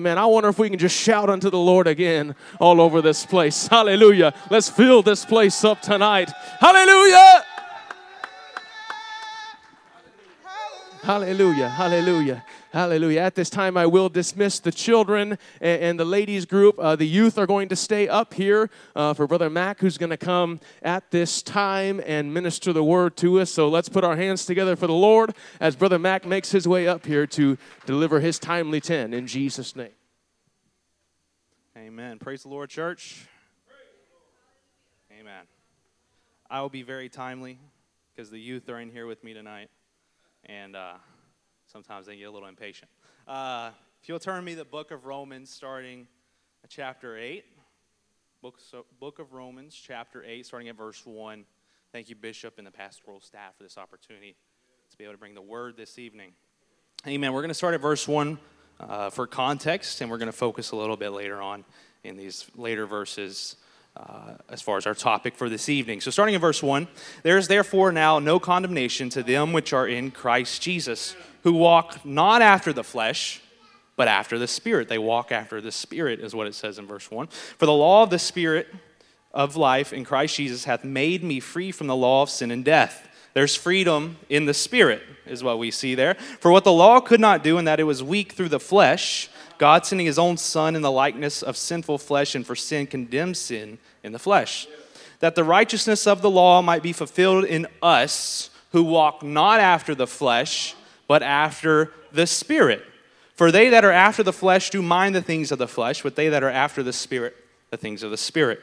Man, I wonder if we can just shout unto the Lord again all over this place. Hallelujah. Let's fill this place up tonight. Hallelujah. Hallelujah. Hallelujah. Hallelujah. At this time, I will dismiss the children and, and the ladies group. Uh, the youth are going to stay up here uh, for Brother Mac, who's going to come at this time and minister the word to us. So let's put our hands together for the Lord as Brother Mac makes his way up here to deliver his timely 10 in Jesus' name. Amen. Praise the Lord, church. Amen. I will be very timely because the youth are in here with me tonight. And. Uh, sometimes they get a little impatient. Uh, if you'll turn me the book of Romans, starting chapter 8. Book, so, book of Romans, chapter 8, starting at verse 1. Thank you, Bishop, and the pastoral staff for this opportunity to be able to bring the word this evening. Amen. We're going to start at verse 1 uh, for context, and we're going to focus a little bit later on in these later verses uh, as far as our topic for this evening. So, starting in verse 1 there is therefore now no condemnation to them which are in Christ Jesus, who walk not after the flesh, but after the Spirit. They walk after the Spirit, is what it says in verse 1. For the law of the Spirit of life in Christ Jesus hath made me free from the law of sin and death. There's freedom in the Spirit, is what we see there. For what the law could not do, in that it was weak through the flesh, God sending his own Son in the likeness of sinful flesh, and for sin condemned sin in the flesh, that the righteousness of the law might be fulfilled in us who walk not after the flesh, but after the Spirit. For they that are after the flesh do mind the things of the flesh, but they that are after the Spirit, the things of the Spirit.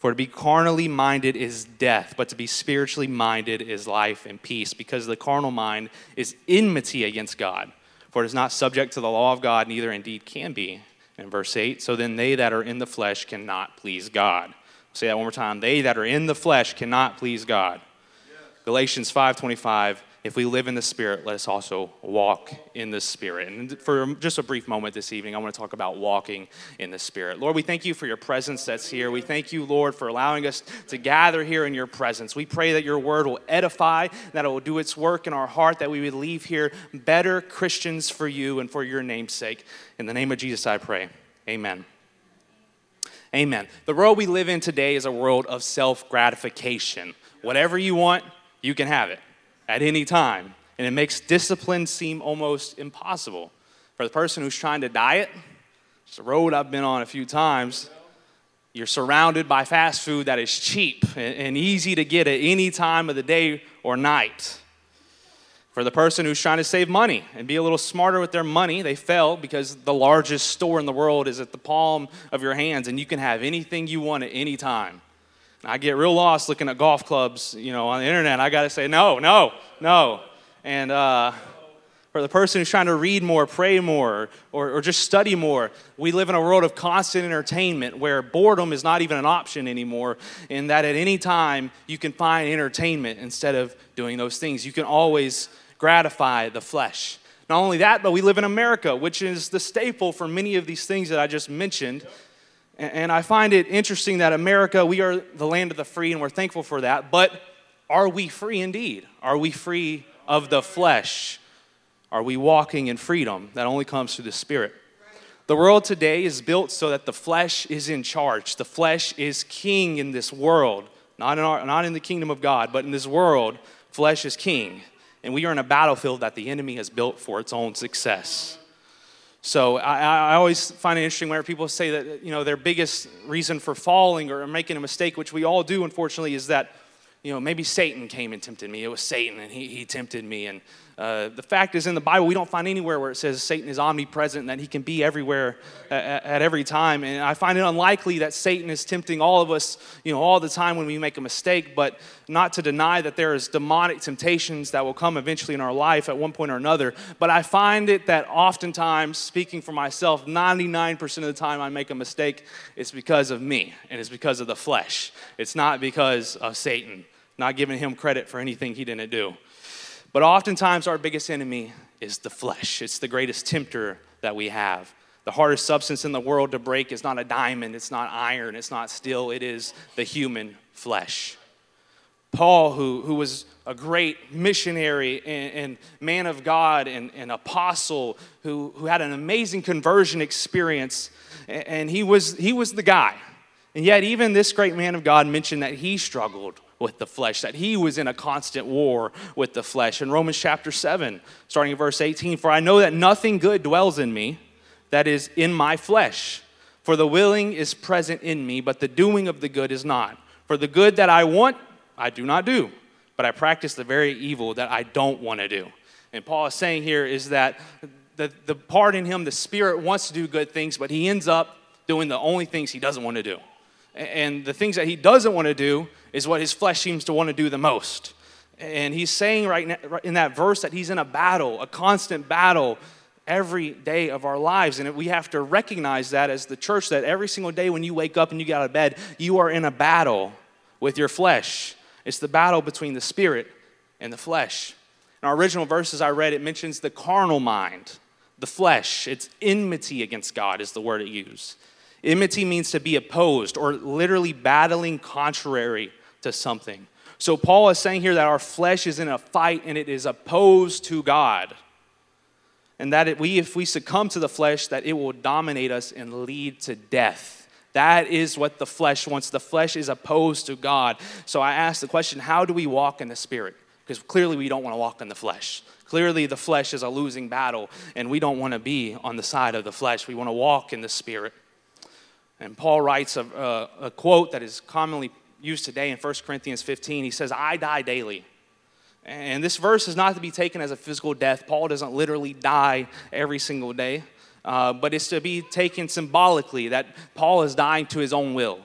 For to be carnally minded is death, but to be spiritually minded is life and peace, because the carnal mind is enmity against God for it is not subject to the law of God, neither indeed can be. In verse 8, so then they that are in the flesh cannot please God. I'll say that one more time. They that are in the flesh cannot please God. Yes. Galatians 5:25 if we live in the Spirit, let us also walk in the Spirit. And for just a brief moment this evening, I want to talk about walking in the Spirit. Lord, we thank you for your presence that's here. We thank you, Lord, for allowing us to gather here in your presence. We pray that your word will edify, that it will do its work in our heart, that we would leave here better Christians for you and for your name's sake. In the name of Jesus, I pray. Amen. Amen. The world we live in today is a world of self gratification. Whatever you want, you can have it at any time. And it makes discipline seem almost impossible. For the person who's trying to diet, it's a road I've been on a few times. You're surrounded by fast food that is cheap and easy to get at any time of the day or night. For the person who's trying to save money and be a little smarter with their money, they fail because the largest store in the world is at the palm of your hands and you can have anything you want at any time. I get real lost looking at golf clubs, you know, on the internet. I got to say, no, no, no. And uh, for the person who's trying to read more, pray more, or, or just study more, we live in a world of constant entertainment where boredom is not even an option anymore, in that at any time you can find entertainment instead of doing those things. You can always gratify the flesh. Not only that, but we live in America, which is the staple for many of these things that I just mentioned. And I find it interesting that America, we are the land of the free, and we're thankful for that. But are we free indeed? Are we free of the flesh? Are we walking in freedom that only comes through the Spirit? The world today is built so that the flesh is in charge. The flesh is king in this world, not in, our, not in the kingdom of God, but in this world, flesh is king. And we are in a battlefield that the enemy has built for its own success. So I, I, always find it interesting whenever people say that you know their biggest reason for falling or making a mistake, which we all do, unfortunately, is that you know maybe Satan came and tempted me. It was Satan and he, he tempted me, and uh, the fact is, in the Bible, we don't find anywhere where it says Satan is omnipresent and that he can be everywhere at, at, every time. And I find it unlikely that Satan is tempting all of us, you know, all the time when we make a mistake. But not to deny that there is demonic temptations that will come eventually in our life at one point or another. But I find it that oftentimes, speaking for myself, 99% of the time I make a mistake, it's because of me and it's because of the flesh. It's not because of Satan. Not giving him credit for anything he didn't do. But oftentimes, our biggest enemy is the flesh. It's the greatest tempter that we have. The hardest substance in the world to break is not a diamond, it's not iron, it's not steel, it is the human flesh. Paul, who, who was a great missionary and, and man of God and, and apostle, who, who had an amazing conversion experience, and he was, he was the guy. And yet, even this great man of God mentioned that he struggled with the flesh, that he was in a constant war with the flesh. In Romans chapter 7, starting in verse 18, For I know that nothing good dwells in me, that is in my flesh. For the willing is present in me, but the doing of the good is not. For the good that I want, I do not do, but I practice the very evil that I don't want to do. And Paul is saying here is that the, the part in him, the spirit wants to do good things, but he ends up doing the only things he doesn't want to do. And the things that he doesn't want to do is what his flesh seems to want to do the most. And he's saying right now, in that verse that he's in a battle, a constant battle every day of our lives. And we have to recognize that as the church, that every single day when you wake up and you get out of bed, you are in a battle with your flesh. It's the battle between the spirit and the flesh. In our original verses I read, it mentions the carnal mind, the flesh. It's enmity against God, is the word it used. Enmity means to be opposed or literally battling contrary to something. So Paul is saying here that our flesh is in a fight and it is opposed to God. And that we, if we succumb to the flesh, that it will dominate us and lead to death. That is what the flesh wants. The flesh is opposed to God. So I ask the question how do we walk in the Spirit? Because clearly we don't want to walk in the flesh. Clearly the flesh is a losing battle, and we don't want to be on the side of the flesh. We want to walk in the Spirit. And Paul writes a, a, a, quote that is commonly used today in 1 Corinthians 15. He says, I die daily. And this verse is not to be taken as a physical death. Paul doesn't literally die every single day, uh, but it's to be taken symbolically that Paul is dying to his own will.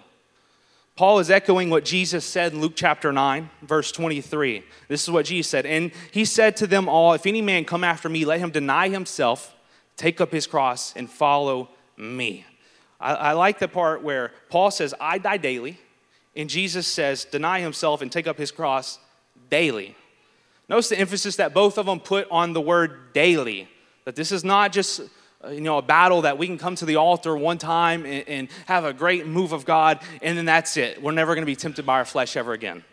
Paul is echoing what Jesus said in Luke chapter 9, verse 23. This is what Jesus said. And he said to them all, If any man come after me, let him deny himself, take up his cross, and follow me. I, I like the part where Paul says, I die daily, and Jesus says, deny himself and take up his cross daily. Notice the emphasis that both of them put on the word daily, that this is not just uh, you know, a battle that we can come to the altar one time and, and have a great move of God, and then that's it. We're never going to be tempted by our flesh ever again.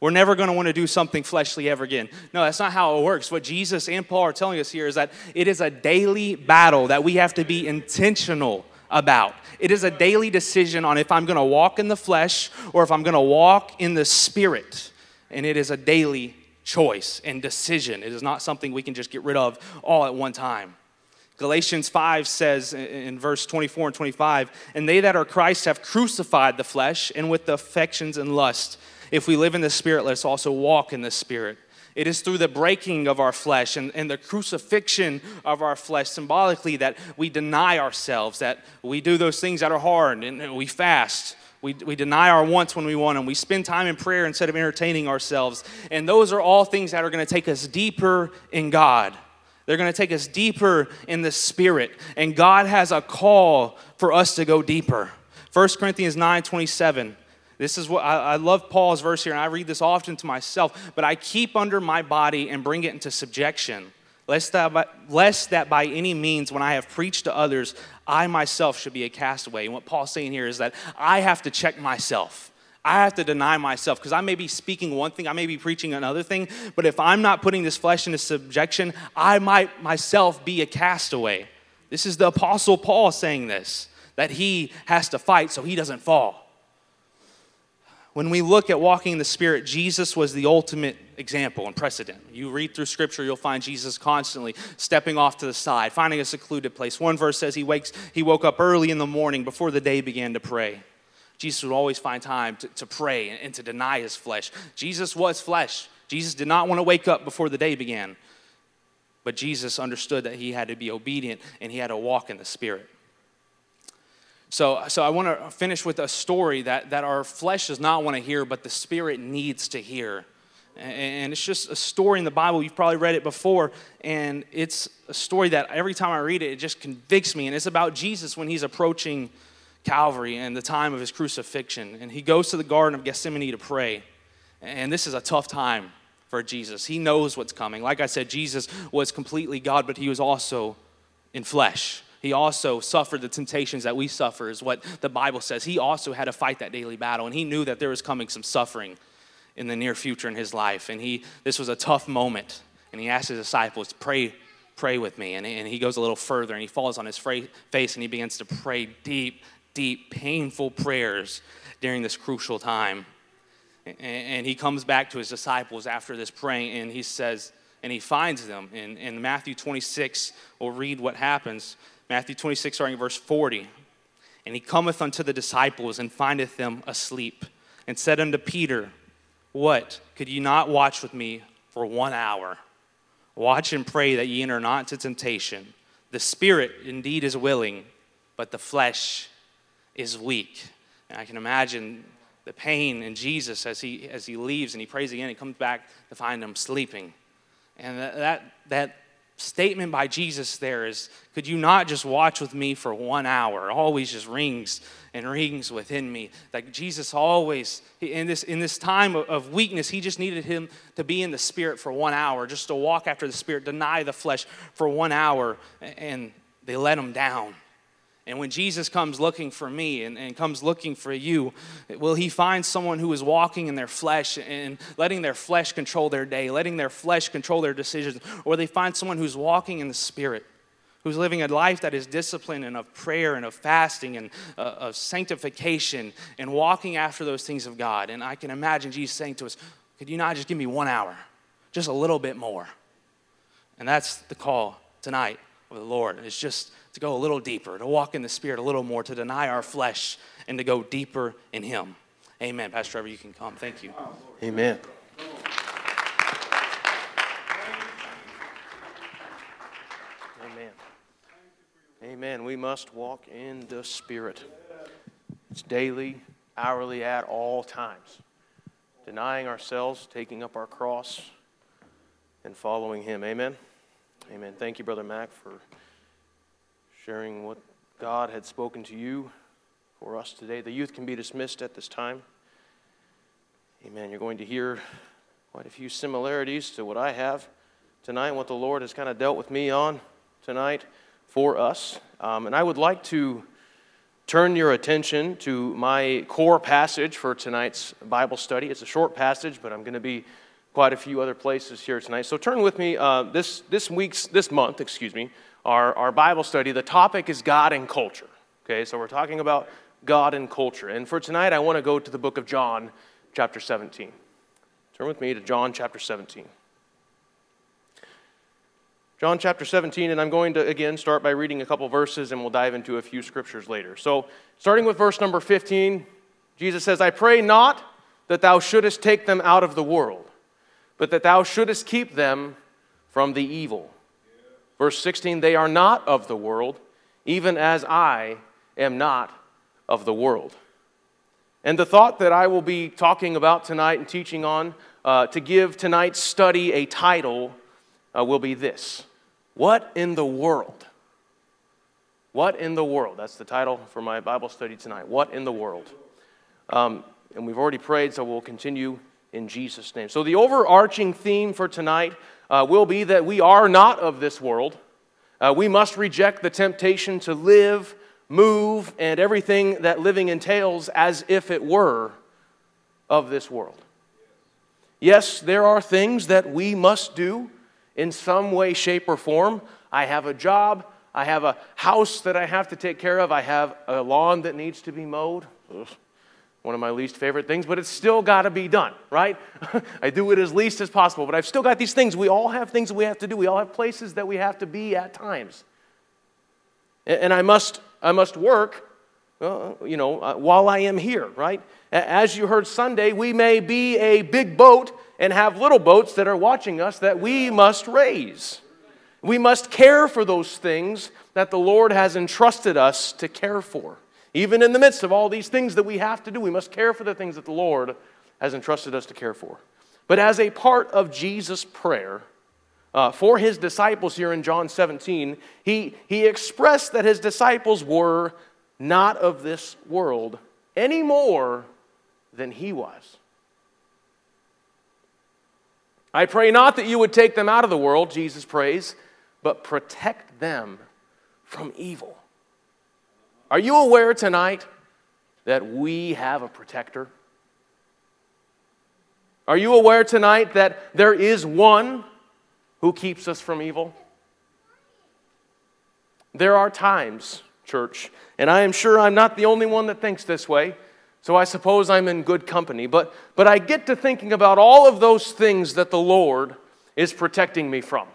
We're never going to want to do something fleshly ever again. No, that's not how it works. What Jesus and Paul are telling us here is that it is a daily battle that we have to be intentional about. It is a daily decision on if I'm going to walk in the flesh or if I'm going to walk in the spirit. And it is a daily choice and decision. It is not something we can just get rid of all at one time. Galatians 5 says in verse 24 and 25, and they that are Christ have crucified the flesh and with the affections and lust. If we live in the Spirit, let's also walk in the Spirit. It is through the breaking of our flesh and, and the crucifixion of our flesh, symbolically, that we deny ourselves, that we do those things that are hard and we fast. We, we deny our wants when we want them. We spend time in prayer instead of entertaining ourselves. And those are all things that are going to take us deeper in God. They're going to take us deeper in the Spirit. And God has a call for us to go deeper. 1 Corinthians 9 27 this is what I, I, love Paul's verse here, and I read this often to myself. But I keep under my body and bring it into subjection, lest that, by, lest that by any means, when I have preached to others, I myself should be a castaway. And what Paul's saying here is that I have to check myself. I have to deny myself because I may be speaking one thing, I may be preaching another thing, but if I'm not putting this flesh into subjection, I might myself be a castaway. This is the Apostle Paul saying this, that he has to fight so he doesn't fall when we look at walking in the Spirit, Jesus was the ultimate example and precedent. You read through Scripture, you'll find Jesus constantly stepping off to the side, finding a secluded place. One verse says he wakes, he woke up early in the morning before the day began to pray. Jesus would always find time to, to pray and, and to deny his flesh. Jesus was flesh. Jesus did not want to wake up before the day began. But Jesus understood that he had to be obedient and he had to walk in the Spirit. So, so I want to finish with a story that, that our flesh does not want to hear, but the spirit needs to hear. And it's just a story in the Bible. You've probably read it before. And it's a story that every time I read it, it just convicts me. And it's about Jesus when he's approaching Calvary and the time of his crucifixion. And he goes to the Garden of Gethsemane to pray. And this is a tough time for Jesus. He knows what's coming. Like I said, Jesus was completely God, but he was also in flesh he also suffered the temptations that we suffer, is what the Bible says. He also had to fight that daily battle, and he knew that there was coming some suffering. in the near future in his life. And he, this was a tough moment. And he asked his disciples, to pray, pray with me. And, and he goes a little further and he falls on his face and he begins to pray deep, deep, painful prayers during this crucial time. And he comes back to his disciples after this praying and he says, and he finds them. In, in Matthew 26, we'll read what happens. Matthew 26, starting verse 40. And he cometh unto the disciples and findeth them asleep, and said unto Peter, What? Could ye not watch with me for one hour? Watch and pray that ye enter not into temptation. The spirit indeed is willing, but the flesh is weak. And I can imagine the pain in Jesus as he, as he leaves and he prays again, he comes back to find them sleeping. And that, that, that statement by Jesus there is could you not just watch with me for one hour? It always just rings and rings within me. Like Jesus always, in this, in this time of weakness, he just needed him to be in the Spirit for one hour, just to walk after the Spirit, deny the flesh for one hour, and they let him down. And when Jesus comes looking for me and, and comes looking for you, will he find someone who is walking in their flesh and letting their flesh control their day, letting their flesh control their decisions? Or will they find someone who's walking in the Spirit, who's living a life that is disciplined and of prayer and of fasting and uh, of sanctification and walking after those things of God? And I can imagine Jesus saying to us, Could you not just give me one hour, just a little bit more? And that's the call tonight of the Lord. It's just to go a little deeper, to walk in the Spirit a little more, to deny our flesh, and to go deeper in Him. Amen. Pastor Trevor, you can come. Thank you. Amen. Amen. Amen. We must walk in the Spirit. It's daily, hourly, at all times. Denying ourselves, taking up our cross, and following Him. Amen. Amen. Thank you, Brother Mac, for sharing what God had spoken to you for us today. The youth can be dismissed at this time. Amen. You're going to hear quite a few similarities to what I have tonight, what the Lord has kind of dealt with me on tonight for us. Um, and I would like to turn your attention to my core passage for tonight's Bible study. It's a short passage, but I'm going to be quite a few other places here tonight. So turn with me uh, this, this week's, this month, excuse me, our, our Bible study, the topic is God and culture. Okay, so we're talking about God and culture. And for tonight, I want to go to the book of John, chapter 17. Turn with me to John chapter 17. John chapter 17, and I'm going to again start by reading a couple verses and we'll dive into a few scriptures later. So, starting with verse number 15, Jesus says, I pray not that thou shouldest take them out of the world, but that thou shouldest keep them from the evil. Verse 16, they are not of the world, even as I am not of the world. And the thought that I will be talking about tonight and teaching on, uh, to give tonight's study a title, uh, will be this What in the world? What in the world? That's the title for my Bible study tonight. What in the world? Um, and we've already prayed, so we'll continue in Jesus' name. So, the overarching theme for tonight uh, will be that we are not of this world. Uh, we must reject the temptation to live, move, and everything that living entails as if it were of this world. Yes, there are things that we must do in some way, shape, or form. I have a job. I have a house that I have to take care of. I have a lawn that needs to be mowed. Ugh one of my least favorite things, but it's still got to be done, right? I do it as least as possible, but I've still got these things. We all have things we have to do. We all have places that we have to be at times. And I must, I must work, uh, you know, uh, while I am here, right? As you heard Sunday, we may be a big boat and have little boats that are watching us that we must raise. We must care for those things that the Lord has entrusted us to care for. Even in the midst of all these things that we have to do, we must care for the things that the Lord has entrusted us to care for. But as a part of Jesus' prayer uh, for his disciples here in John 17, he, he expressed that his disciples were not of this world any more than he was. I pray not that you would take them out of the world, Jesus prays, but protect them from evil. Are you aware tonight that we have a protector? Are you aware tonight that there is one who keeps us from evil? There are times, church, and I am sure I'm not the only one that thinks this way, so I suppose I'm in good company, but, but I get to thinking about all of those things that the Lord is protecting me from.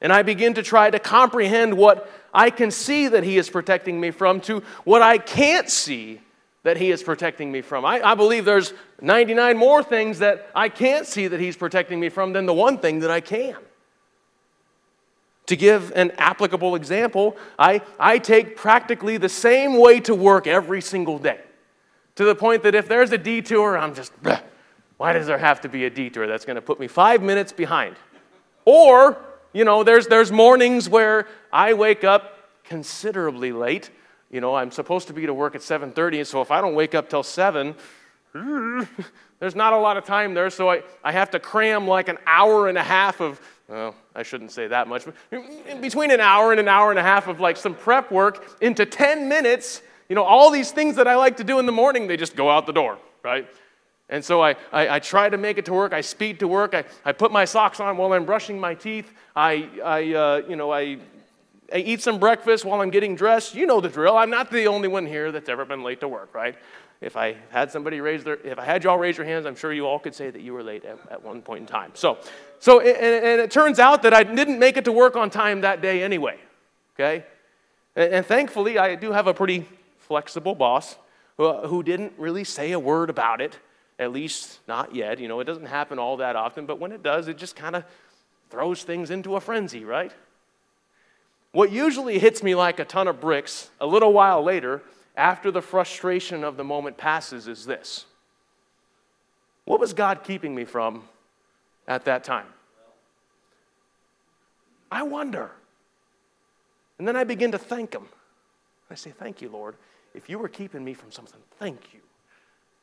And I begin to try to comprehend what I can see that He is protecting me from to what I can't see that He is protecting me from. I, I, believe there's 99 more things that I can't see that He's protecting me from than the one thing that I can. To give an applicable example, I, I take practically the same way to work every single day. To the point that if there's a detour, I'm just, why does there have to be a detour that's going to put me five minutes behind? Or, you know, there's, there's mornings where I wake up considerably late you know, I'm supposed to be to work at 7:30, and so if I don't wake up till 7, there's not a lot of time there, so I, I have to cram like an hour and a half of, well, I shouldn't say that much, but between an hour and an hour and a half of like some prep work into 10 minutes. You know, all these things that I like to do in the morning, they just go out the door, right? And so I, I, I, try to make it to work. I speed to work. I, I put my socks on while I'm brushing my teeth. I, I uh, you know, I I eat some breakfast while I'm getting dressed. You know the drill. I'm not the only one here that's ever been late to work, right? If I had somebody raise their, if I had y'all raise your hands, I'm sure you all could say that you were late at, at one point in time. So, so and, and, it turns out that I didn't make it to work on time that day anyway, okay? And, and thankfully, I do have a pretty flexible boss who, who didn't really say a word about it, at least not yet. You know, it doesn't happen all that often, but when it does, it just kind of throws things into a frenzy, right? What usually hits me like a ton of bricks a little while later, after the frustration of the moment passes, is this What was God keeping me from at that time? I wonder. And then I begin to thank Him. I say, Thank you, Lord. If you were keeping me from something, thank you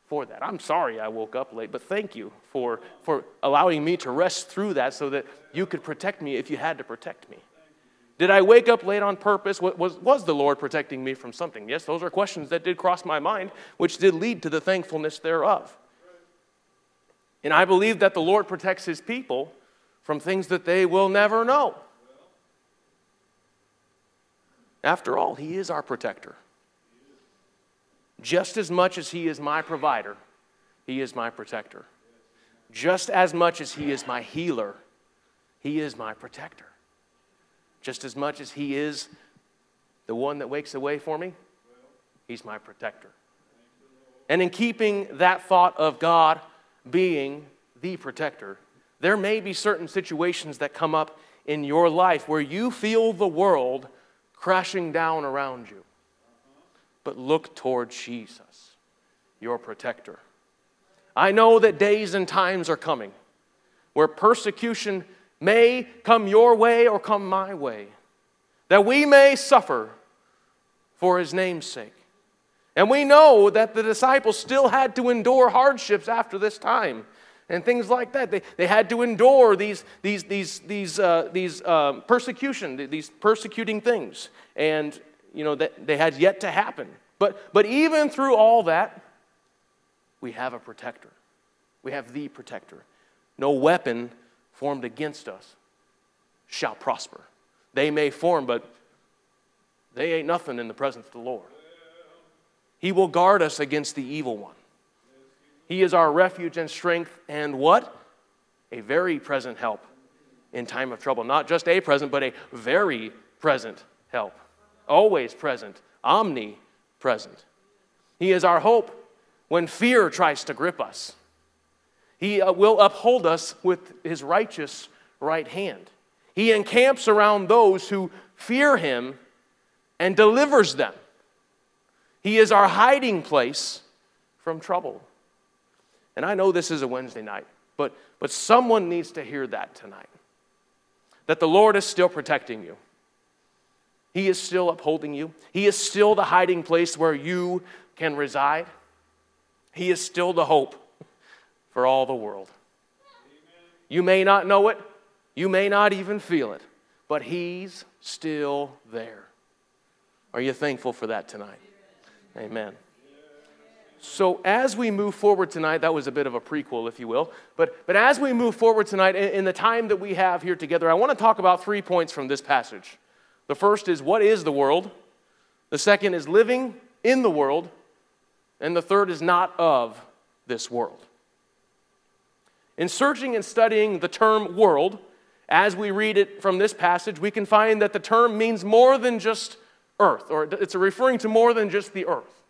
for that. I'm sorry I woke up late, but thank you for, for allowing me to rest through that so that you could protect me if you had to protect me. Did I wake up late on purpose? Was, was the Lord protecting me from something? Yes, those are questions that did cross my mind, which did lead to the thankfulness thereof. And I believe that the Lord protects his people from things that they will never know. After all, he is our protector. Just as much as he is my provider, he is my protector. Just as much as he is my healer, he is my protector just as much as He is the one that wakes the way for me, He's my protector. And in keeping that thought of God being the protector, there may be certain situations that come up in your life where you feel the world crashing down around you. But look toward Jesus, your protector. I know that days and times are coming where persecution may come your way or come my way, that we may suffer for his name's sake. And we know that the disciples still had to endure hardships after this time and things like that. They, they had to endure these, these, these, these, uh, these uh, persecution, these persecuting things. And, you know, that they had yet to happen. But, but even through all that, we have a protector. We have the protector. No weapon formed against us shall prosper. They may form, but they ain't nothing in the presence of the Lord. He will guard us against the evil one. He is our refuge and strength, and what? A very present help in time of trouble. Not just a present, but a very present help. Always present, omnipresent. He is our hope when fear tries to grip us. He uh, will uphold us with his righteous right hand. He encamps around those who fear him and delivers them. He is our hiding place from trouble. And I know this is a Wednesday night, but, but someone needs to hear that tonight. That the Lord is still protecting you. He is still upholding you. He is still the hiding place where you can reside. He is still the hope for all the world. You may not know it, you may not even feel it, but He's still there. Are you thankful for that tonight? Amen. So, as we move forward tonight, that was a bit of a prequel, if you will. But, but as we move forward tonight, in, in the time that we have here together, I want to talk about three points from this passage. The first is what is the world? The second is living in the world. And the third is not of this world. In searching and studying the term world, as we read it from this passage, we can find that the term means more than just earth, or it's referring to more than just the earth.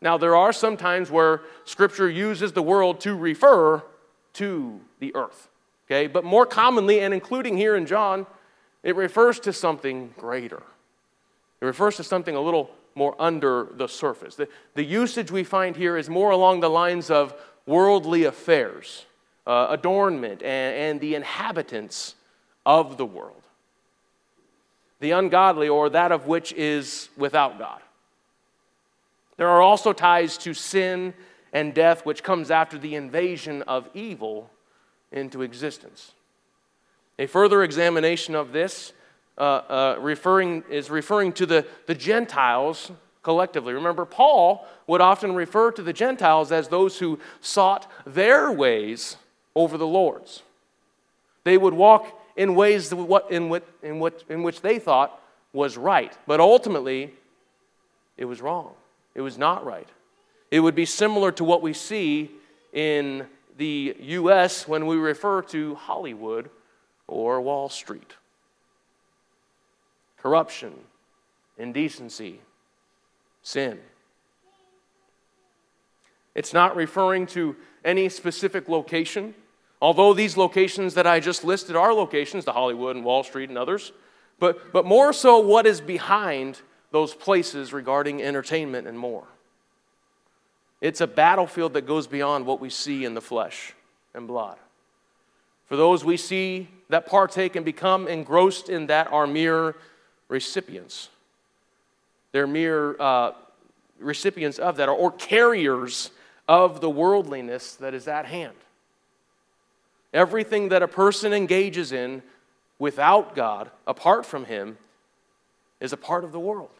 Now, there are some times where Scripture uses the world to refer to the earth, okay? But more commonly, and including here in John, it refers to something greater. It refers to something a little more under the surface. The, the usage we find here is more along the lines of worldly affairs, uh, adornment, and, and the inhabitants of the world. The ungodly, or that of which is without God. There are also ties to sin and death, which comes after the invasion of evil into existence. A further examination of this uh, uh, referring, is referring to the, the Gentiles collectively. Remember, Paul would often refer to the Gentiles as those who sought their ways over the Lord's. They would walk in ways in, what, in, what, in which they thought was right, but ultimately, it was wrong. It was not right. It would be similar to what we see in the U.S. when we refer to Hollywood or Wall Street corruption, indecency, sin. It's not referring to any specific location, although these locations that I just listed are locations, the Hollywood and Wall Street and others, but, but more so what is behind those places regarding entertainment and more. It's a battlefield that goes beyond what we see in the flesh and blood. For those we see that partake and become engrossed in that are mere recipients. They're mere uh, recipients of that, or, or carriers of the worldliness that is at hand. Everything that a person engages in without God, apart from Him, is a part of the world.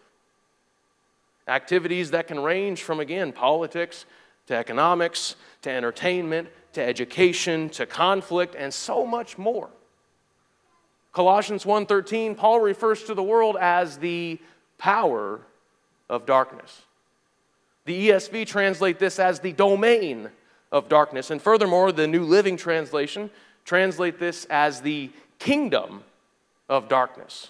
Activities that can range from, again, politics to economics to entertainment to education to conflict and so much more. Colossians 1:13 Paul refers to the world as the power of darkness. The ESV translate this as the domain of darkness and furthermore the New Living Translation translate this as the kingdom of darkness.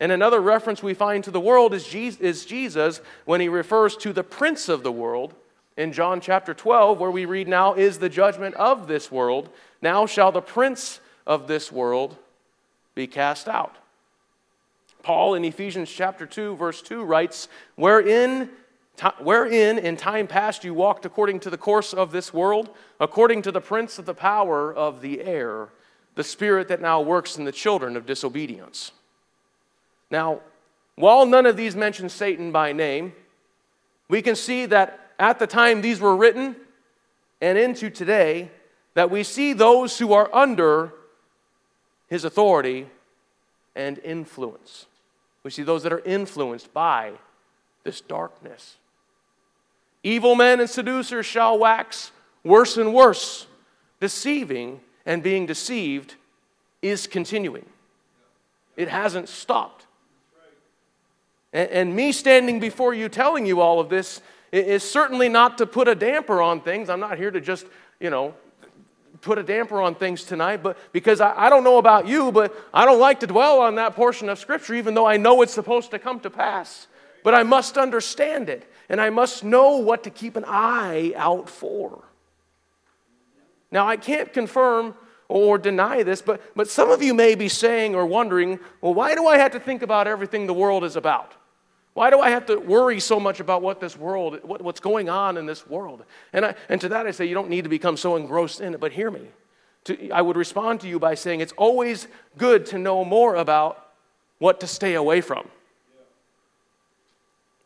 And another reference we find to the world is Jesus when he refers to the prince of the world in John chapter 12, where we read, Now is the judgment of this world. Now shall the prince of this world be cast out. Paul in Ephesians chapter 2, verse 2 writes, Wherein wherein in time past you walked according to the course of this world, according to the prince of the power of the air, the spirit that now works in the children of disobedience. Now, while none of these mention Satan by name, we can see that at the time these were written and into today, that we see those who are under his authority and influence. We see those that are influenced by this darkness. Evil men and seducers shall wax worse and worse, deceiving and being deceived is continuing. It hasn't stopped. And, me standing before you telling you all of this is certainly not to put a damper on things. I'm not here to just, you know, put a damper on things tonight, but because I, I, don't know about you, but I don't like to dwell on that portion of Scripture, even though I know it's supposed to come to pass. But I must understand it, and I must know what to keep an eye out for. Now, I can't confirm or deny this, but, but some of you may be saying or wondering, well, why do I have to think about everything the world is about? Why do I have to worry so much about what this world, what, what's going on in this world? And, I, and to that I say, you don't need to become so engrossed in it, but hear me. To, I would respond to you by saying it's always good to know more about what to stay away from.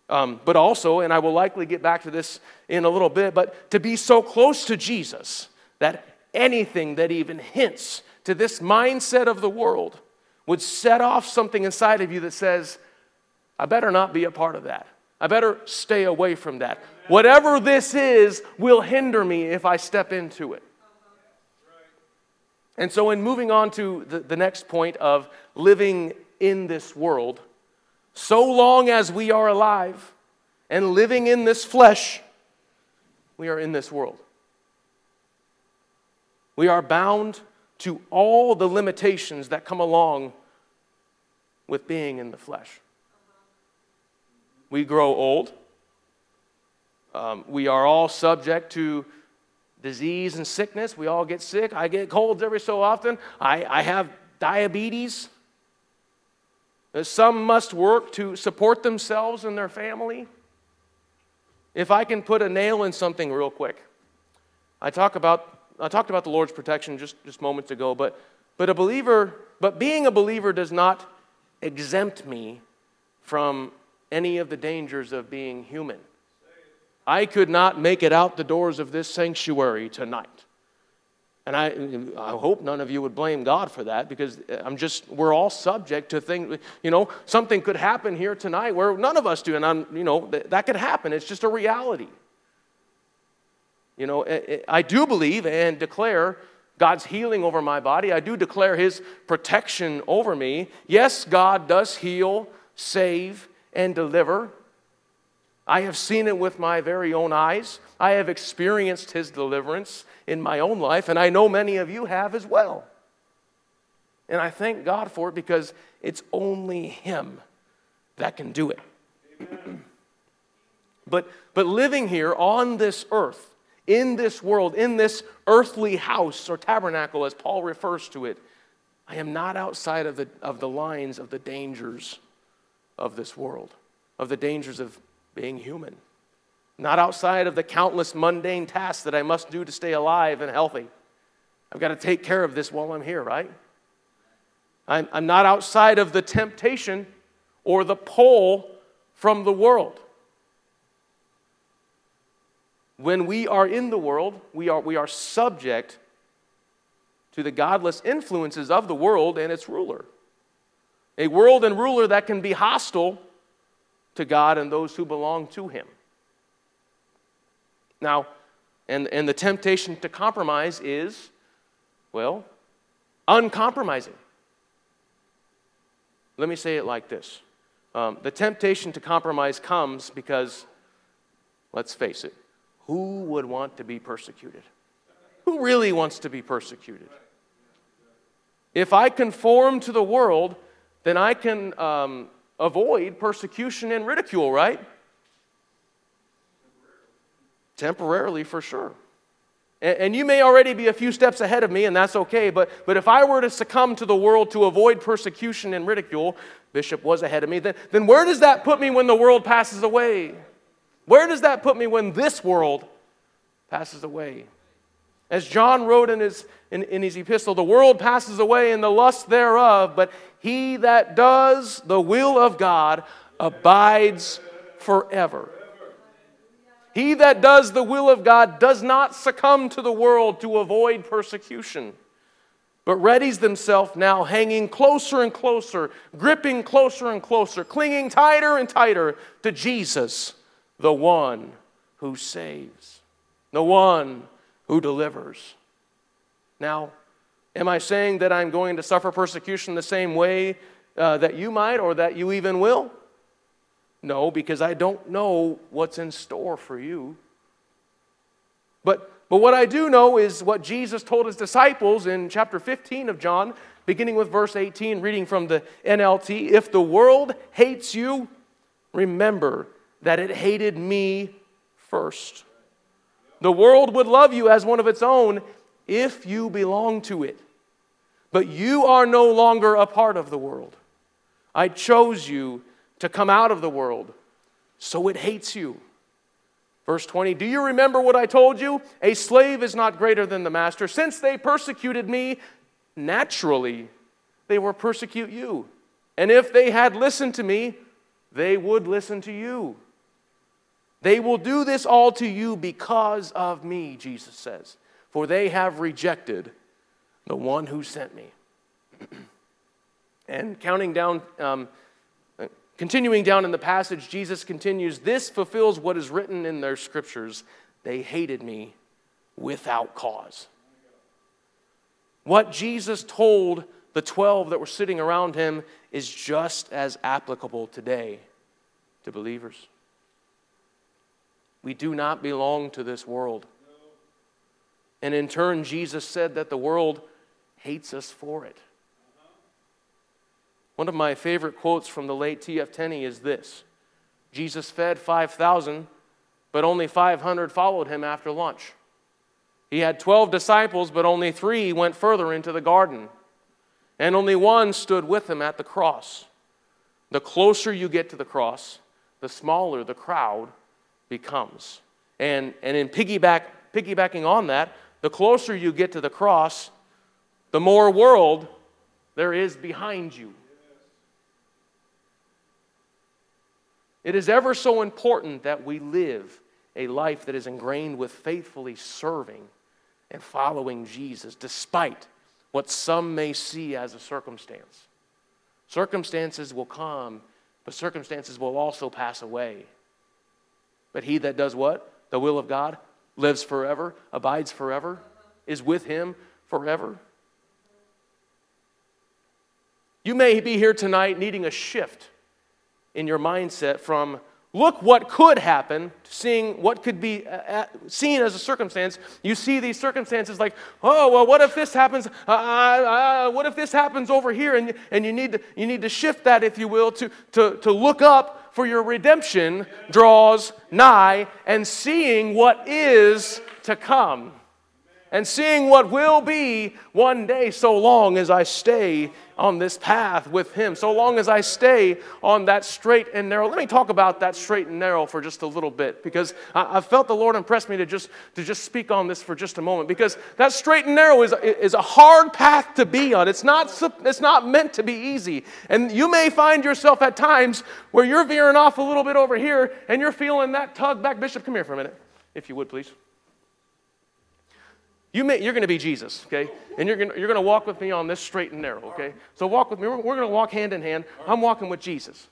Um, but also, and I will likely get back to this in a little bit, but to be so close to Jesus that anything that even hints to this mindset of the world would set off something inside of you that says, I better not be a part of that. I better stay away from that. Whatever this is will hinder me if I step into it. And so, in moving on to the, the next point of living in this world, so long as we are alive and living in this flesh, we are in this world. We are bound to all the limitations that come along with being in the flesh. We grow old. Um, we are all subject to disease and sickness. We all get sick. I get colds every so often. I, I have diabetes. Uh, some must work to support themselves and their family. If I can put a nail in something real quick, I talk about I talked about the Lord's protection just, just moments ago, but but a believer, but being a believer does not exempt me from any of the dangers of being human. I could not make it out the doors of this sanctuary tonight. And I, I hope none of you would blame God for that because I'm just, we're all subject to things. You know, something could happen here tonight where none of us do. And I'm, you know, that, that could happen. It's just a reality. You know, eh, eh, I do believe and declare God's healing over my body. I do declare His protection over me. Yes, God does heal, save, and deliver. I have seen it with my very own eyes. I have experienced his deliverance in my own life, and I know many of you have as well. And I thank God for it because it's only him that can do it. but, but living here on this earth, in this world, in this earthly house or tabernacle, as Paul refers to it, I am not outside of the, of the lines of the dangers of this world, of the dangers of being human, not outside of the countless mundane tasks that I must do to stay alive and healthy. I've got to take care of this while I'm here, right? I'm, I'm not outside of the temptation or the pull from the world. When we are in the world, we are, we are subject to the godless influences of the world and its ruler. A world and ruler that can be hostile to God and those who belong to Him. Now, and, and the temptation to compromise is, well, uncompromising. Let me say it like this um, the temptation to compromise comes because, let's face it, who would want to be persecuted? Who really wants to be persecuted? If I conform to the world, then I can um, avoid persecution and ridicule, right? Temporarily, for sure. And, and you may already be a few steps ahead of me, and that's okay, but, but if I were to succumb to the world to avoid persecution and ridicule, Bishop was ahead of me, then, then where does that put me when the world passes away? Where does that put me when this world passes away? As John wrote in his, in, in his epistle, the world passes away and the lust thereof, but he that does the will of God abides forever. He that does the will of God does not succumb to the world to avoid persecution, but readies himself now, hanging closer and closer, gripping closer and closer, clinging tighter and tighter to Jesus, the one who saves, the one who delivers. Now, am I saying that I'm going to suffer persecution the same way uh, that you might or that you even will? No, because I don't know what's in store for you. But, but what I do know is what Jesus told his disciples in chapter 15 of John, beginning with verse 18, reading from the NLT If the world hates you, remember that it hated me first. The world would love you as one of its own if you belong to it. But you are no longer a part of the world. I chose you to come out of the world, so it hates you. Verse 20 Do you remember what I told you? A slave is not greater than the master. Since they persecuted me, naturally they will persecute you. And if they had listened to me, they would listen to you. They will do this all to you because of me, Jesus says, for they have rejected the one who sent me. and counting down, um, Continuing down in the passage, Jesus continues, This fulfills what is written in their scriptures. They hated me without cause. What Jesus told the 12 that were sitting around him is just as applicable today to believers. We do not belong to this world. And in turn, Jesus said that the world hates us for it. One of my favorite quotes from the late T.F. Tenney is this Jesus fed 5,000, but only 500 followed him after lunch. He had 12 disciples, but only three went further into the garden, and only one stood with him at the cross. The closer you get to the cross, the smaller the crowd becomes. And, and in piggyback, piggybacking on that, the closer you get to the cross, the more world there is behind you. It is ever so important that we live a life that is ingrained with faithfully serving and following Jesus, despite what some may see as a circumstance. Circumstances will come, but circumstances will also pass away. But he that does what? The will of God lives forever, abides forever, is with him forever. You may be here tonight needing a shift in your mindset from look what could happen to seeing what could be uh, seen as a circumstance. You see these circumstances like oh well what if this happens? Uh, uh, uh, what if this happens over here? And, and you, need to, you need to shift that if you will to, to, to look up for your redemption draws nigh and seeing what is to come and seeing what will be one day so long as I stay on this path with Him, so long as I stay on that straight and narrow. Let me talk about that straight and narrow for just a little bit because I, I felt the Lord impress me to just, to just speak on this for just a moment because that straight and narrow is, is a hard path to be on. It's not, it's not meant to be easy. And you may find yourself at times where you're veering off a little bit over here and you're feeling that tug back. Bishop, come here for a minute, if you would, please. You may, you're going to be Jesus, okay? And you're going you're to walk with me on this straight and narrow, okay? So walk with me. We're, we're going to walk hand in hand. I'm walking with Jesus.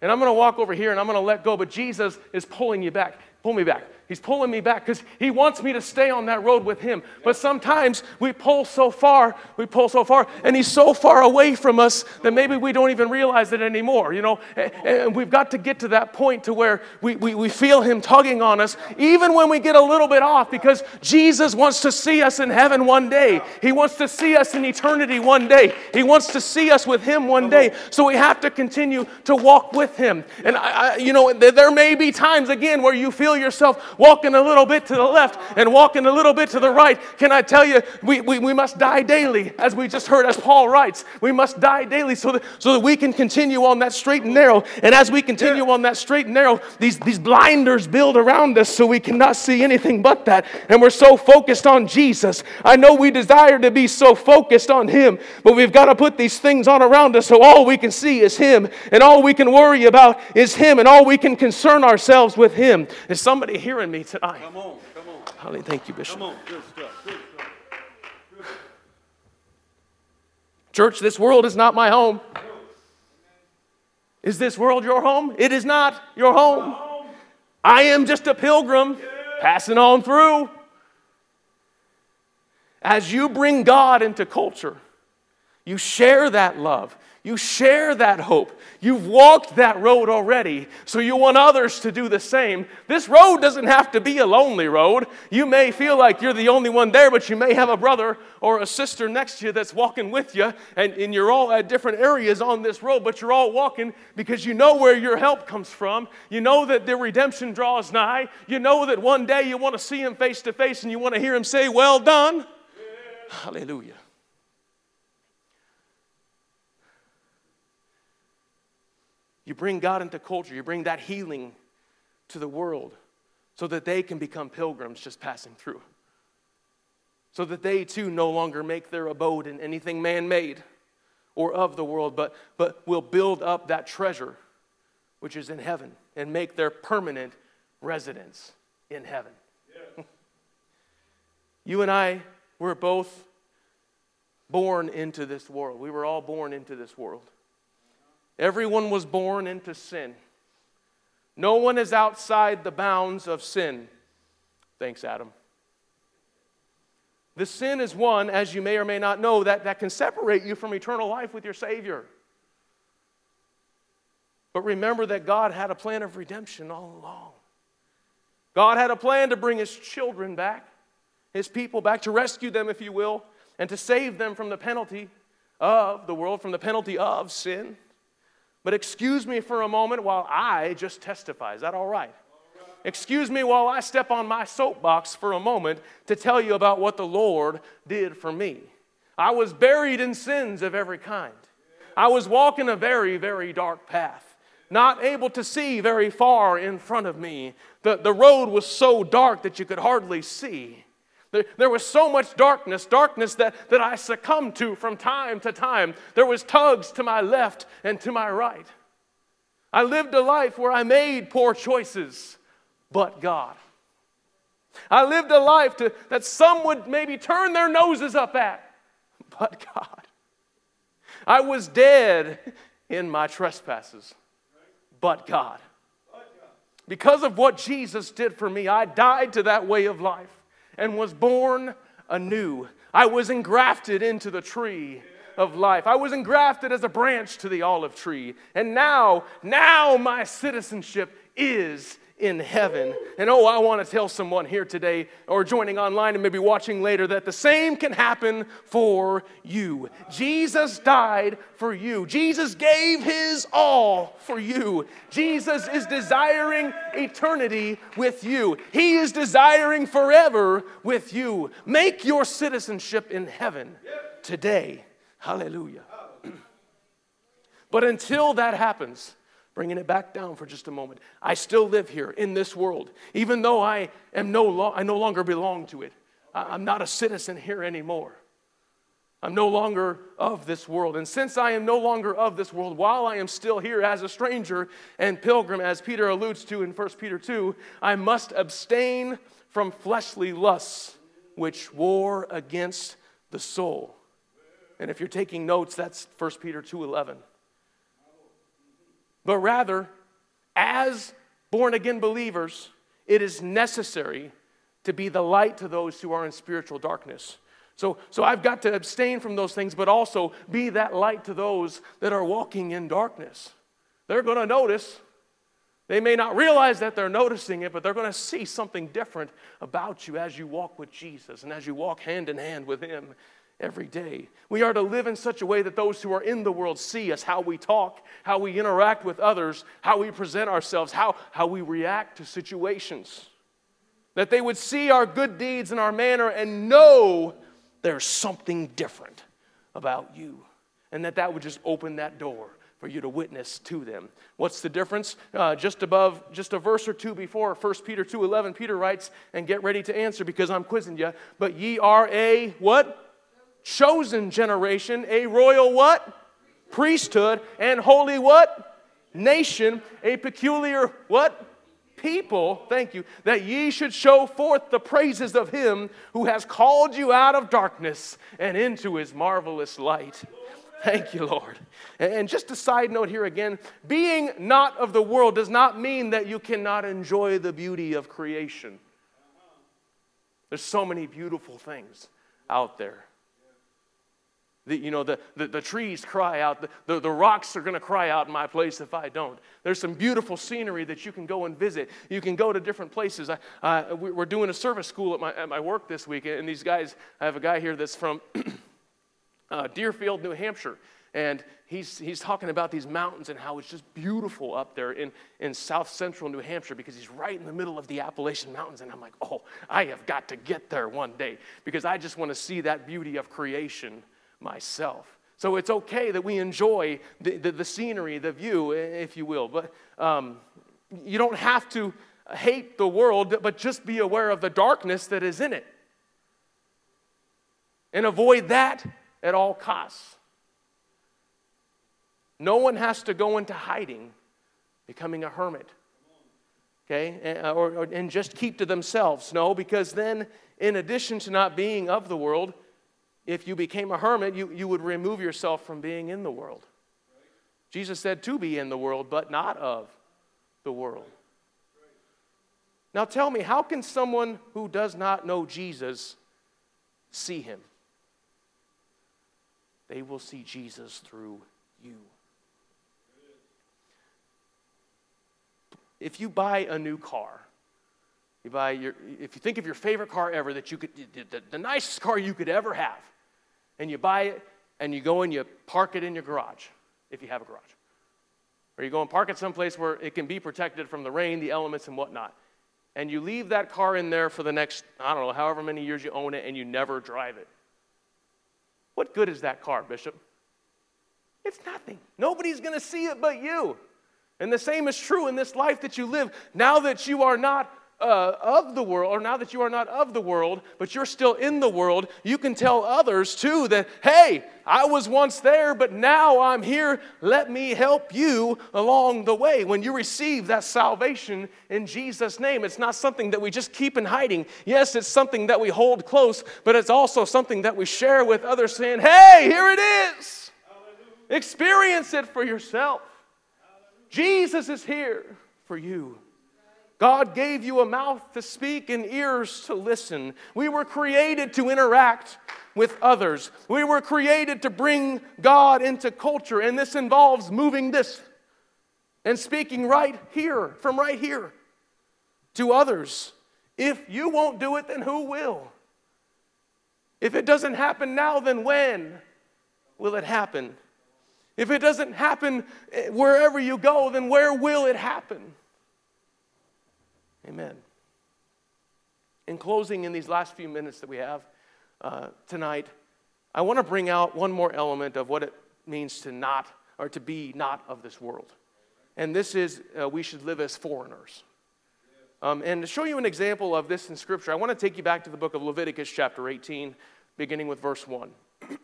And I'm going to walk over here and I'm going to let go, but Jesus is pulling you back. Pull me back. He's pulling me back because he wants me to stay on that road with him. But sometimes we pull so far, we pull so far, and he's so far away from us that maybe we don't even realize it anymore, you know? And we've got to get to that point to where we, we, we feel him tugging on us, even when we get a little bit off, because Jesus wants to see us in heaven one day. He wants to see us in eternity one day. He wants to see us with him one day. So we have to continue to walk with him. And, I, I you know, there may be times, again, where you feel yourself walking a little bit to the left and walking a little bit to the right. Can I tell you, we, we, we must die daily, as we just heard, as Paul writes. We must die daily so that, so that we can continue on that straight and narrow. And as we continue on that straight and narrow, these, these blinders build around us so we cannot see anything but that. And we're so focused on Jesus. I know we desire to be so focused on Him, but we've got to put these things on around us so all we can see is Him, and all we can worry about is Him, and all we can concern ourselves with Him. Is somebody hearing me tonight? Come on, come on. Holly, thank you, Bishop. Come on, good stuff, good stuff. Church, this world is not my home. Is this world your home? It is not your home. I am just a pilgrim passing on through. As you bring God into culture, you share that love. You share that hope. You've walked that road already, so you want others to do the same. This road doesn't have to be a lonely road. You may feel like you're the only one there, but you may have a brother or a sister next to you that's walking with you, and, and you're all at different areas on this road, but you're all walking because you know where your help comes from. You know that the redemption draws nigh. You know that one day you want to see him face to face and you want to hear him say, Well done. Yeah. Hallelujah. You bring God into culture, you bring that healing to the world so that they can become pilgrims just passing through. So that they too no longer make their abode in anything man made or of the world, but, but will build up that treasure which is in heaven and make their permanent residence in heaven. You and I were both born into this world. We were all born into this world. Everyone was born into sin. No one is outside the bounds of sin. Thanks, Adam. The sin is one, as you may or may not know, that, that can separate you from eternal life with your Savior. But remember that God had a plan of redemption all along. God had a plan to bring His children back, His people back, to rescue them, if you will, and to save them from the penalty of the world, from the penalty of sin. But excuse me for a moment while I just testify. Is that all right? Excuse me while I step on my soapbox for a moment to tell you about what the Lord did for me. I was buried in sins of every kind. I was walking a very, very dark path, not able to see very far in front of me. The, the road was so dark that you could hardly see. There, there was so much darkness, darkness that, that I succumbed to from time to time. There was tugs to my left and to my right. I lived a life where I made poor choices, but God. I lived a life to, that some would maybe turn their noses up at, but God. I was dead in my trespasses, but God. Because of what Jesus did for me, I died to that way of life and was born anew. I was engrafted into the tree of life. I was engrafted as a branch to the olive tree. And now, now my citizenship is in heaven. And oh, I want to tell someone here today or joining online and maybe watching later that the same can happen for you. Jesus died for you, Jesus gave his all for you. Jesus is desiring eternity with you, he is desiring forever with you. Make your citizenship in heaven today. Hallelujah. But until that happens, bringing it back down for just a moment. I still live here in this world, even though I am no lo- I no longer belong to it. I- I'm not a citizen here anymore. I'm no longer of this world. And since I am no longer of this world, while I am still here as a stranger and pilgrim, as Peter alludes to in 1 Peter 2, I must abstain from fleshly lusts which war against the soul. And if you're taking notes, that's 1 Peter 2:11 but rather, as born again believers, it is necessary to be the light to those who are in spiritual darkness. So, so I've got to abstain from those things, but also be that light to those that are walking in darkness. They're going to notice. They may not realize that they're noticing it, but they're going to see something different about you as you walk with Jesus and as you walk hand in hand with Him every day. We are to live in such a way that those who are in the world see us, how we talk, how we interact with others, how we present ourselves, how, how we react to situations. That they would see our good deeds and our manner and know there's something different about you. And that that would just open that door for you to witness to them. What's the difference? Uh, just above, just a verse or two before 1 Peter 2.11, Peter writes, and get ready to answer because I'm quizzing you, but ye are a what? Chosen generation, a royal what? Priesthood, and holy what? Nation, a peculiar what? People, thank you, that ye should show forth the praises of him who has called you out of darkness and into his marvelous light. Thank you, Lord. And just a side note here again being not of the world does not mean that you cannot enjoy the beauty of creation. There's so many beautiful things out there. The, you know, the, the, the, trees cry out. The, the, the rocks are going to cry out in my place if I don't. There's some beautiful scenery that you can go and visit. You can go to different places. I, uh, we're doing a service school at my, at my work this week, and these guys, I have a guy here that's from uh, Deerfield, New Hampshire. And he's, he's talking about these mountains and how it's just beautiful up there in, in south central New Hampshire because he's right in the middle of the Appalachian Mountains. And I'm like, oh, I have got to get there one day because I just want to see that beauty of creation myself. So it's okay that we enjoy the, the, the scenery, the view, if you will. But um, you don't have to hate the world, but just be aware of the darkness that is in it. And avoid that at all costs. No one has to go into hiding, becoming a hermit. Okay? And, or, or, and just keep to themselves. No, because then, in addition to not being of the world, if you became a hermit, you, you would remove yourself from being in the world. Jesus said to be in the world, but not of the world. Now tell me, how can someone who does not know Jesus see him? They will see Jesus through you. If you buy a new car, you buy your, if you think of your favorite car ever that you could, the, the nicest car you could ever have, and you buy it and you go and you park it in your garage, if you have a garage. Or you go and park it someplace where it can be protected from the rain, the elements, and whatnot. And you leave that car in there for the next, I don't know, however many years you own it, and you never drive it. What good is that car, Bishop? It's nothing. Nobody's going to see it but you. And the same is true in this life that you live. Now that you are not uh, of the world, or now that you are not of the world, but you're still in the world, you can tell others too that, hey, I was once there, but now I'm here. Let me help you along the way. When you receive that salvation in Jesus' name, it's not something that we just keep in hiding. Yes, it's something that we hold close, but it's also something that we share with others, saying, hey, here it is. Hallelujah. Experience it for yourself. Hallelujah. Jesus is here for you. God gave you a mouth to speak and ears to listen. We were created to interact with others. We were created to bring God into culture, and this involves moving this and speaking right here, from right here, to others. If you won't do it, then who will? If it doesn't happen now, then when will it happen? If it doesn't happen eh, wherever you go, then where will it happen? Amen. In closing, in these last few minutes that we have uh, tonight, I want to bring out one more element of what it means to not, or to be not of this world. And this is uh, we should live as foreigners. Um, and to show you an example of this in Scripture, I want to take you back to the book of Leviticus, chapter 18, beginning with verse 1,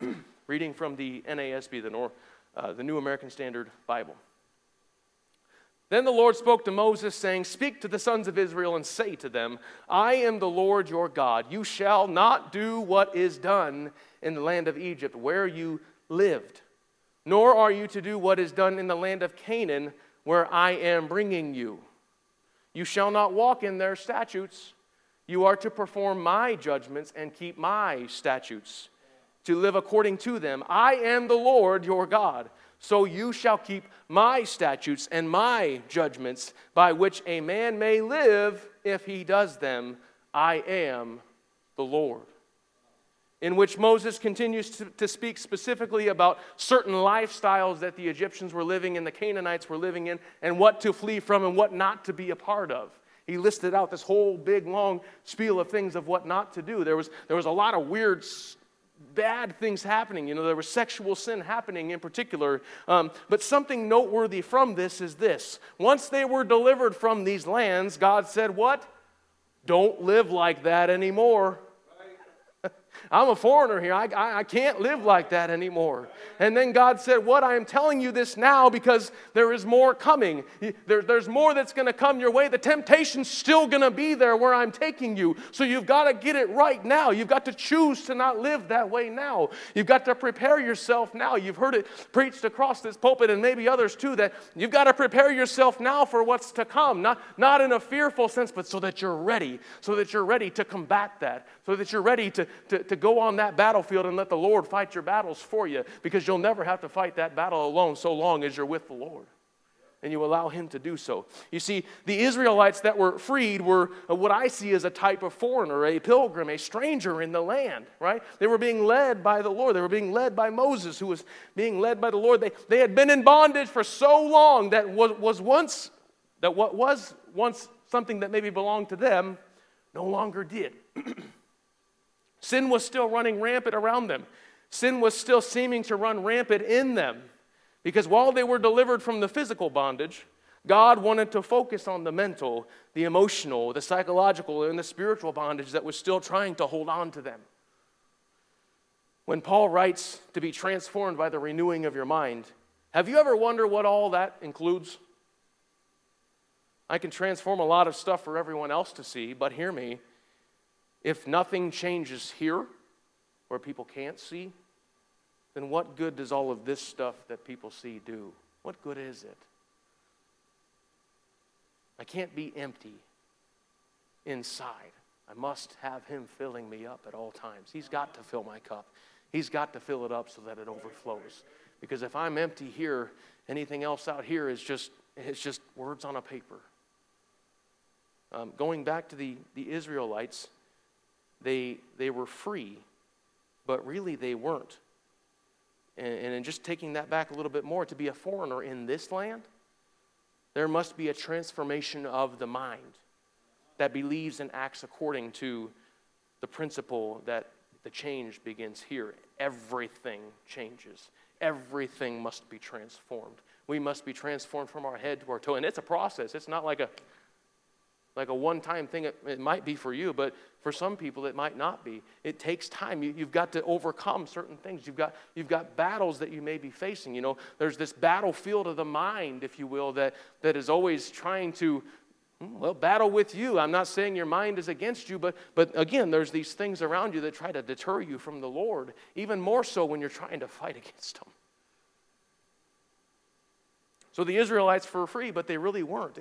reading from the NASB, the, uh, the New American Standard Bible. Then the Lord spoke to Moses, saying, Speak to the sons of Israel and say to them, I am the Lord your God. You shall not do what is done in the land of Egypt, where you lived, nor are you to do what is done in the land of Canaan, where I am bringing you. You shall not walk in their statutes. You are to perform my judgments and keep my statutes, to live according to them. I am the Lord your God. So you shall keep my statutes and my judgments, by which a man may live if he does them. I am the Lord. In which Moses continues to, to, speak specifically about certain lifestyles that the Egyptians were living in, the Canaanites were living in, and what to flee from and what not to be a part of. He listed out this whole big, long spiel of things of what not to do. There was, there was a lot of weird bad things happening. You know, there was sexual sin happening in particular. Um, but something noteworthy from this is this once they were delivered from these lands, God said, What? Don't live like that anymore. I'm a foreigner here. I, I, I, can't live like that anymore. And then God said, What? I am telling you this now because there is more coming. There, there's more that's going to come your way. The temptation's still going to be there where I'm taking you. So you've got to get it right now. You've got to choose to not live that way now. You've got to prepare yourself now. You've heard it preached across this pulpit and maybe others too that you've got to prepare yourself now for what's to come. Not, not in a fearful sense, but so that you're ready, so that you're ready to combat that, so that you're ready to, to, to go on that battlefield and let the Lord fight your battles for you because you'll never have to fight that battle alone so long as you're with the Lord and you allow him to do so. You see, the Israelites that were freed were what I see as a type of foreigner, a pilgrim, a stranger in the land, right? They were being led by the Lord. They were being led by Moses, who was being led by the Lord. They, they had been in bondage for so long that was, was once, that what was once something that maybe belonged to them no longer did. Sin was still running rampant around them. Sin was still seeming to run rampant in them. Because while they were delivered from the physical bondage, God wanted to focus on the mental, the emotional, the psychological, and the spiritual bondage that was still trying to hold on to them. When Paul writes to be transformed by the renewing of your mind, have you ever wondered what all that includes? I can transform a lot of stuff for everyone else to see, but hear me. If nothing changes here, where people can't see, then what good does all of this stuff that people see do? What good is it? I can't be empty inside. I must have Him filling me up at all times. He's got to fill my cup, He's got to fill it up so that it overflows. Because if I'm empty here, anything else out here is just, it's just words on a paper. Um, going back to the, the Israelites, they, they were free, but really they weren't. And, and just taking that back a little bit more, to be a foreigner in this land, there must be a transformation of the mind that believes and acts according to the principle that the change begins here. Everything changes, everything must be transformed. We must be transformed from our head to our toe. And it's a process, it's not like a like a one time thing. It, it, might be for you, but for some people it might not be. It takes time. You, you've got to overcome certain things. You've got, you've got battles that you may be facing. You know, there's this battlefield of the mind, if you will, that, that is always trying to, hmm, well, battle with you. I'm not saying your mind is against you, but, but again, there's these things around you that try to deter you from the Lord, even more so when you're trying to fight against them. So the Israelites were free, but they really weren't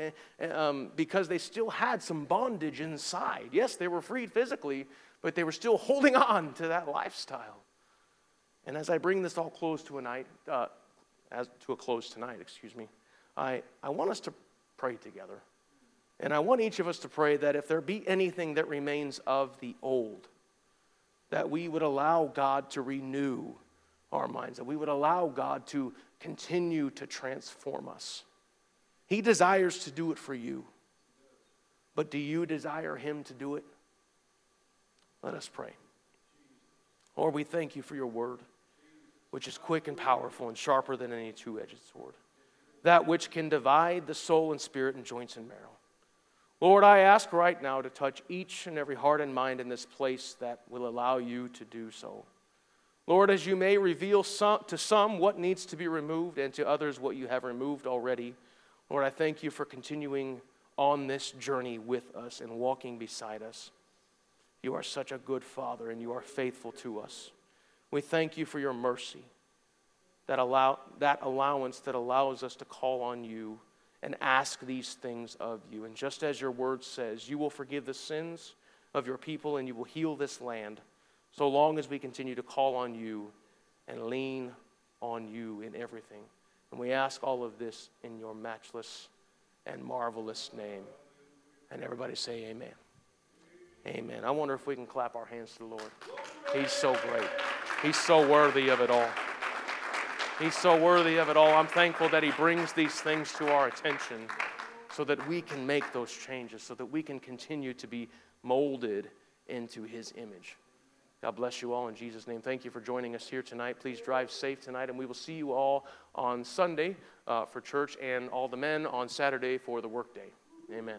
um, because they still had some bondage inside. Yes, they were freed physically, but they were still holding on to that lifestyle. And as I bring this all close to a night, uh, as to a close tonight, excuse me, I, I want us to pray together. And I want each of us to pray that if there be anything that remains of the old, that we would allow God to renew our minds, that we would allow God to continue to transform us. He desires to do it for you. But do you desire Him to do it? Let us pray. Lord, we thank you for your word, which is quick and powerful and sharper than any two edged sword, that which can divide the soul and spirit and joints and marrow. Lord, I ask right now to touch each and every heart and mind in this place that will allow you to do so. Lord, as you may reveal some, to some what needs to be removed and to others what you have removed already, Lord, I thank you for continuing on this journey with us and walking beside us. You are such a good Father and you are faithful to us. We thank you for your mercy, that, allow, that allowance that allows us to call on you and ask these things of you. And just as your word says, you will forgive the sins of your people and you will heal this land so long as we continue to call on you and lean on you in everything. And we ask all of this in your matchless and marvelous name. And everybody say, Amen. Amen. I wonder if we can clap our hands to the Lord. He's so great. He's so worthy of it all. He's so worthy of it all. I'm thankful that He brings these things to our attention so that we can make those changes, so that we can continue to be molded into His image. God bless you all in Jesus' name. Thank you for joining us here tonight. Please drive safe tonight, and we will see you all on Sunday uh, for church and all the men on Saturday for the workday. Amen.